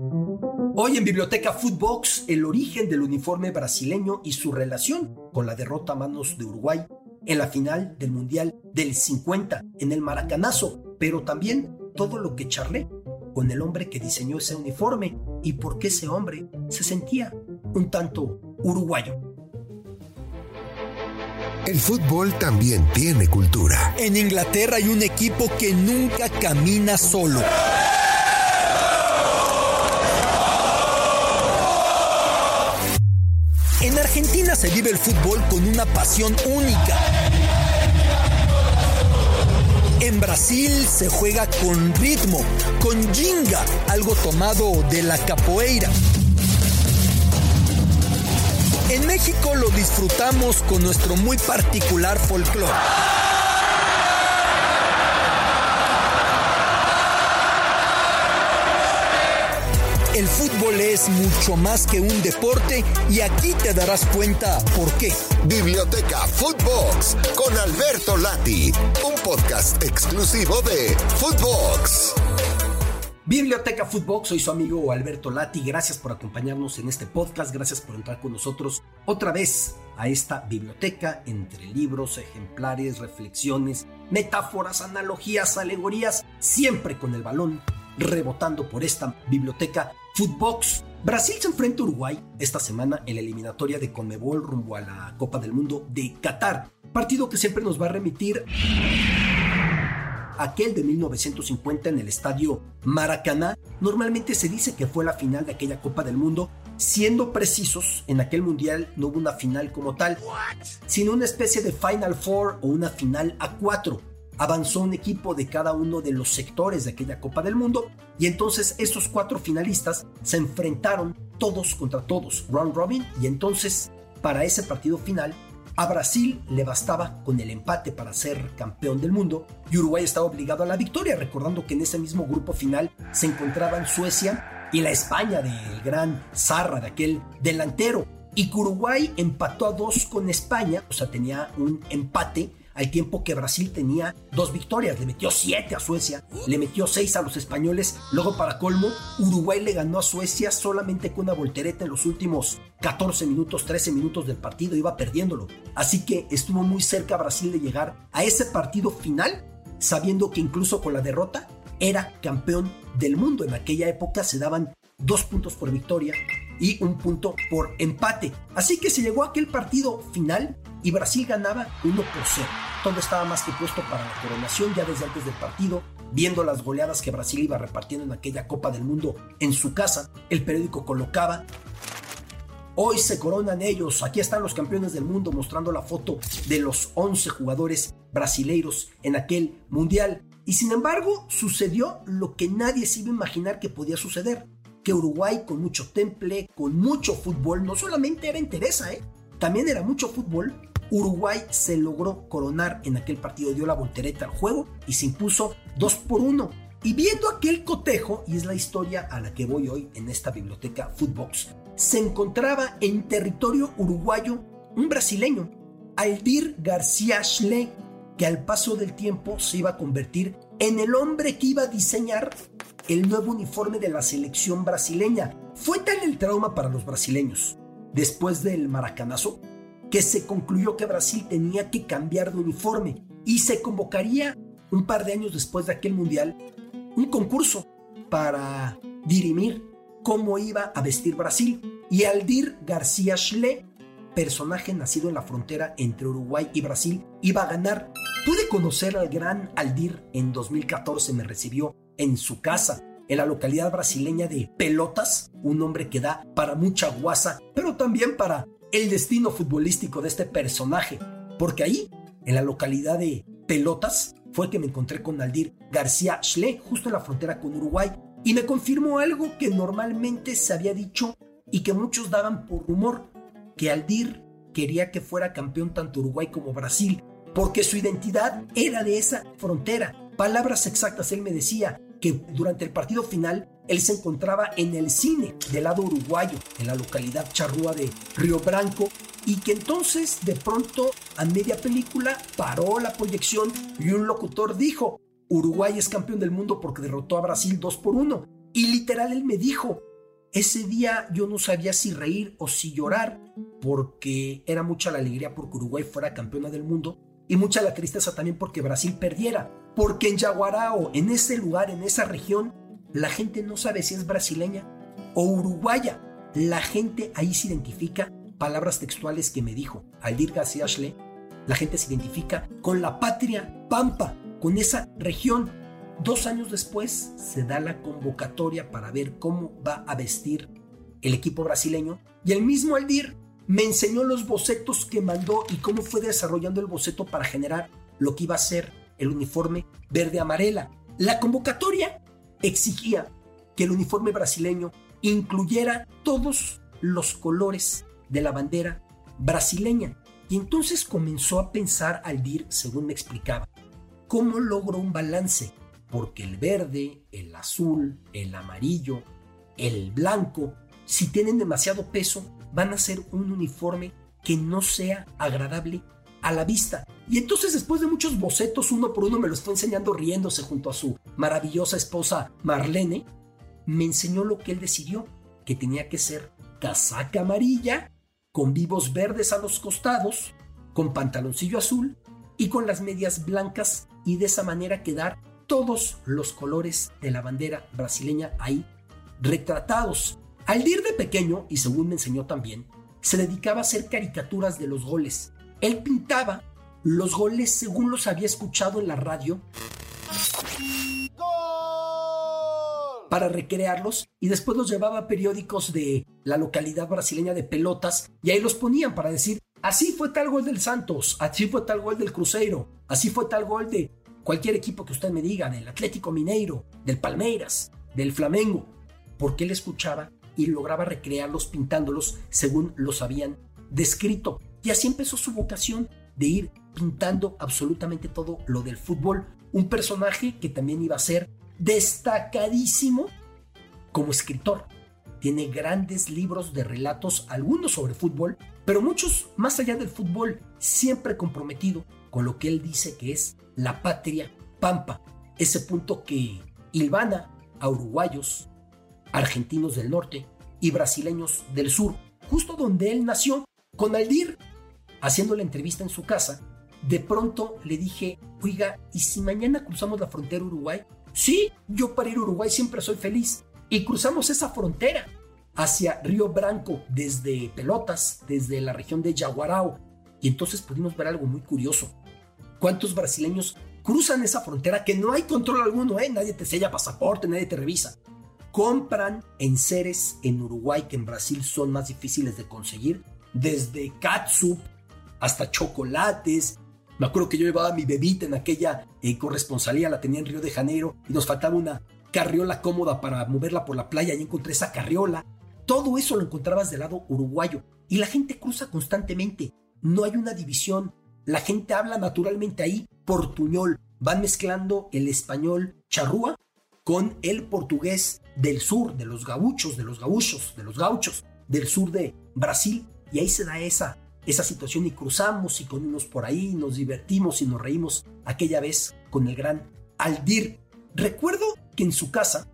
Hoy en Biblioteca Footbox, el origen del uniforme brasileño y su relación con la derrota a manos de Uruguay en la final del Mundial del 50 en el Maracanazo, pero también todo lo que charlé con el hombre que diseñó ese uniforme y por qué ese hombre se sentía un tanto uruguayo. El fútbol también tiene cultura. En Inglaterra hay un equipo que nunca camina solo. Se vive el fútbol con una pasión única. En Brasil se juega con ritmo, con ginga, algo tomado de la capoeira. En México lo disfrutamos con nuestro muy particular folclore. El fútbol es mucho más que un deporte y aquí te darás cuenta por qué. Biblioteca Footbox con Alberto Lati, un podcast exclusivo de Footbox. Biblioteca Footbox, soy su amigo Alberto Lati. Gracias por acompañarnos en este podcast. Gracias por entrar con nosotros otra vez a esta biblioteca entre libros, ejemplares, reflexiones, metáforas, analogías, alegorías, siempre con el balón rebotando por esta biblioteca Footbox. Brasil se enfrenta a Uruguay esta semana en la eliminatoria de Conmebol rumbo a la Copa del Mundo de Qatar. Partido que siempre nos va a remitir aquel de 1950 en el estadio Maracaná. Normalmente se dice que fue la final de aquella Copa del Mundo. Siendo precisos, en aquel mundial no hubo una final como tal, sino una especie de Final Four o una final a cuatro avanzó un equipo de cada uno de los sectores de aquella Copa del Mundo y entonces estos cuatro finalistas se enfrentaron todos contra todos, round robin, y entonces para ese partido final a Brasil le bastaba con el empate para ser campeón del mundo y Uruguay estaba obligado a la victoria, recordando que en ese mismo grupo final se encontraban Suecia y la España del gran Zarra, de aquel delantero. Y que Uruguay empató a dos con España, o sea, tenía un empate al tiempo que Brasil tenía dos victorias, le metió siete a Suecia, le metió seis a los españoles, luego para colmo, Uruguay le ganó a Suecia solamente con una voltereta en los últimos 14 minutos, 13 minutos del partido, iba perdiéndolo. Así que estuvo muy cerca Brasil de llegar a ese partido final, sabiendo que incluso con la derrota era campeón del mundo. En aquella época se daban dos puntos por victoria y un punto por empate. Así que se llegó a aquel partido final y Brasil ganaba 1 por 0 todo estaba más que puesto para la coronación ya desde antes del partido, viendo las goleadas que Brasil iba repartiendo en aquella Copa del Mundo en su casa, el periódico colocaba Hoy se coronan ellos, aquí están los campeones del mundo mostrando la foto de los 11 jugadores brasileiros en aquel mundial. Y sin embargo, sucedió lo que nadie se iba a imaginar que podía suceder. Que Uruguay con mucho temple, con mucho fútbol, no solamente era interesa, ¿eh? también era mucho fútbol, Uruguay se logró coronar en aquel partido, dio la voltereta al juego y se impuso 2 por 1. Y viendo aquel cotejo, y es la historia a la que voy hoy en esta biblioteca Footbox, se encontraba en territorio uruguayo un brasileño, Aldir García Schle, que al paso del tiempo se iba a convertir en el hombre que iba a diseñar el nuevo uniforme de la selección brasileña. Fue tal el trauma para los brasileños, después del maracanazo, que se concluyó que Brasil tenía que cambiar de uniforme y se convocaría un par de años después de aquel mundial un concurso para dirimir cómo iba a vestir Brasil. Y Aldir García Schle, personaje nacido en la frontera entre Uruguay y Brasil, iba a ganar. Pude conocer al gran Aldir en 2014, me recibió en su casa en la localidad brasileña de Pelotas, un hombre que da para mucha guasa, pero también para el destino futbolístico de este personaje, porque ahí, en la localidad de Pelotas, fue que me encontré con Aldir García Schle, justo en la frontera con Uruguay, y me confirmó algo que normalmente se había dicho y que muchos daban por rumor, que Aldir quería que fuera campeón tanto Uruguay como Brasil, porque su identidad era de esa frontera. Palabras exactas, él me decía que durante el partido final él se encontraba en el cine del lado uruguayo, en la localidad charrúa de Río Branco, y que entonces de pronto a media película paró la proyección y un locutor dijo, Uruguay es campeón del mundo porque derrotó a Brasil 2 por 1. Y literal él me dijo, Ese día yo no sabía si reír o si llorar, porque era mucha la alegría porque Uruguay fuera campeona del mundo y mucha la tristeza también porque Brasil perdiera, porque en Yaguarao, en ese lugar, en esa región, la gente no sabe si es brasileña o uruguaya. La gente ahí se identifica, palabras textuales que me dijo Aldir García Ashley, la gente se identifica con la patria pampa, con esa región Dos años después se da la convocatoria para ver cómo va a vestir el equipo brasileño y el mismo Aldir me enseñó los bocetos que mandó y cómo fue desarrollando el boceto para generar lo que iba a ser el uniforme verde-amarela. La convocatoria exigía que el uniforme brasileño incluyera todos los colores de la bandera brasileña. Y entonces comenzó a pensar Aldir, según me explicaba, cómo logró un balance porque el verde, el azul, el amarillo, el blanco, si tienen demasiado peso, van a ser un uniforme que no sea agradable a la vista. Y entonces después de muchos bocetos, uno por uno me lo está enseñando riéndose junto a su maravillosa esposa Marlene, me enseñó lo que él decidió, que tenía que ser casaca amarilla, con vivos verdes a los costados, con pantaloncillo azul y con las medias blancas y de esa manera quedar todos los colores de la bandera brasileña ahí retratados. Al ir de pequeño, y según me enseñó también, se dedicaba a hacer caricaturas de los goles. Él pintaba los goles según los había escuchado en la radio para recrearlos y después los llevaba a periódicos de la localidad brasileña de pelotas y ahí los ponían para decir, así fue tal gol del Santos, así fue tal gol del Cruzeiro, así fue tal gol de cualquier equipo que usted me diga, del Atlético Mineiro, del Palmeiras, del Flamengo, porque él escuchaba y lograba recrearlos pintándolos según los habían descrito. Y así empezó su vocación de ir pintando absolutamente todo lo del fútbol. Un personaje que también iba a ser destacadísimo como escritor. Tiene grandes libros de relatos, algunos sobre fútbol, pero muchos más allá del fútbol, siempre comprometido con lo que él dice que es la patria pampa, ese punto que hilvana a uruguayos, argentinos del norte y brasileños del sur, justo donde él nació, con Aldir. Haciendo la entrevista en su casa, de pronto le dije, oiga, ¿y si mañana cruzamos la frontera Uruguay? Sí, yo para ir a Uruguay siempre soy feliz. Y cruzamos esa frontera hacia Río Branco desde Pelotas, desde la región de Yaguarao. Y entonces pudimos ver algo muy curioso cuántos brasileños cruzan esa frontera que no hay control alguno, ¿eh? nadie te sella pasaporte, nadie te revisa. Compran enseres en Uruguay que en Brasil son más difíciles de conseguir, desde catsup hasta chocolates. Me acuerdo que yo llevaba mi bebita en aquella eh, corresponsalía, la tenía en Río de Janeiro y nos faltaba una carriola cómoda para moverla por la playa y encontré esa carriola. Todo eso lo encontrabas del lado uruguayo y la gente cruza constantemente. No hay una división la gente habla naturalmente ahí portuñol. Van mezclando el español charrúa con el portugués del sur, de los gauchos, de los gauchos, de los gauchos del sur de Brasil. Y ahí se da esa, esa situación y cruzamos y con unos por ahí, nos divertimos y nos reímos aquella vez con el gran Aldir. Recuerdo que en su casa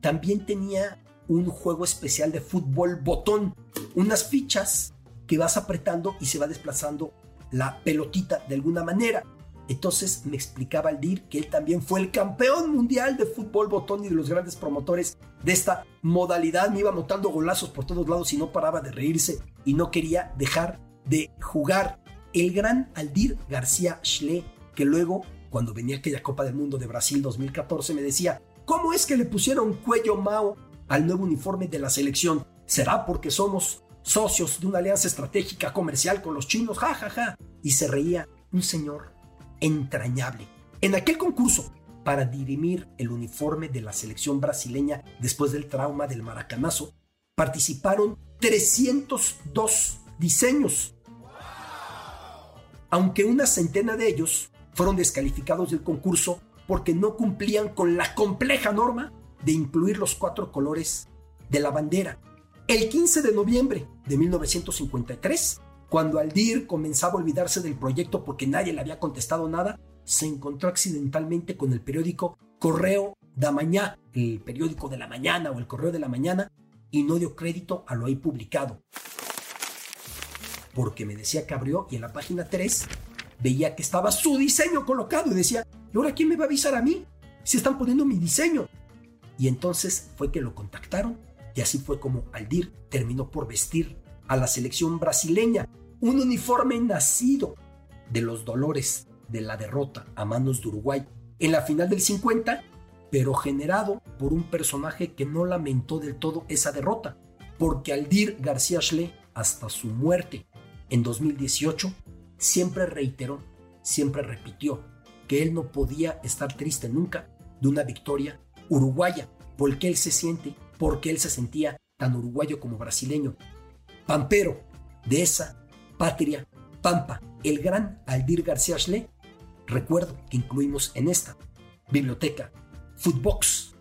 también tenía un juego especial de fútbol botón, unas fichas que vas apretando y se va desplazando la pelotita de alguna manera. Entonces me explicaba Aldir que él también fue el campeón mundial de fútbol botón y de los grandes promotores de esta modalidad. Me iba notando golazos por todos lados y no paraba de reírse y no quería dejar de jugar. El gran Aldir García Schle, que luego, cuando venía aquella Copa del Mundo de Brasil 2014, me decía, ¿cómo es que le pusieron cuello Mao al nuevo uniforme de la selección? ¿Será porque somos socios de una alianza estratégica comercial con los chinos, jajaja. Ja, ja. Y se reía un señor entrañable. En aquel concurso, para dirimir el uniforme de la selección brasileña después del trauma del maracanazo, participaron 302 diseños. Aunque una centena de ellos fueron descalificados del concurso porque no cumplían con la compleja norma de incluir los cuatro colores de la bandera. El 15 de noviembre de 1953, cuando Aldir comenzaba a olvidarse del proyecto porque nadie le había contestado nada, se encontró accidentalmente con el periódico Correo da Mañana, el periódico de la mañana o el Correo de la Mañana, y no dio crédito a lo ahí publicado. Porque me decía que abrió y en la página 3 veía que estaba su diseño colocado y decía, ¿y ahora quién me va a avisar a mí? Si están poniendo mi diseño. Y entonces fue que lo contactaron y así fue como Aldir terminó por vestir a la selección brasileña un uniforme nacido de los dolores de la derrota a manos de Uruguay en la final del 50, pero generado por un personaje que no lamentó del todo esa derrota, porque Aldir García Schle, hasta su muerte en 2018, siempre reiteró, siempre repitió que él no podía estar triste nunca de una victoria uruguaya, porque él se siente, porque él se sentía tan uruguayo como brasileño. Pampero, de esa patria pampa, el gran Aldir García Schle, recuerdo que incluimos en esta biblioteca Footbox,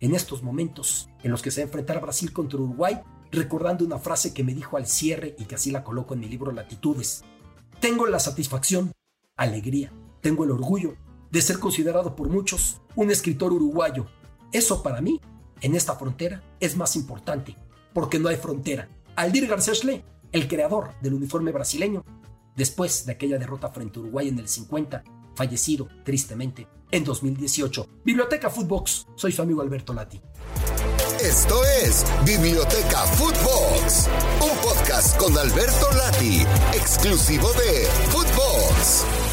en estos momentos en los que se va a enfrentar Brasil contra Uruguay, recordando una frase que me dijo al cierre y que así la coloco en mi libro Latitudes. Tengo la satisfacción, alegría, tengo el orgullo de ser considerado por muchos un escritor uruguayo. Eso para mí, en esta frontera, es más importante, porque no hay frontera. Aldir Schle, el creador del uniforme brasileño, después de aquella derrota frente a Uruguay en el 50, fallecido tristemente en 2018. Biblioteca Footbox, soy su amigo Alberto Lati. Esto es Biblioteca Footbox, un podcast con Alberto Lati, exclusivo de Footbox.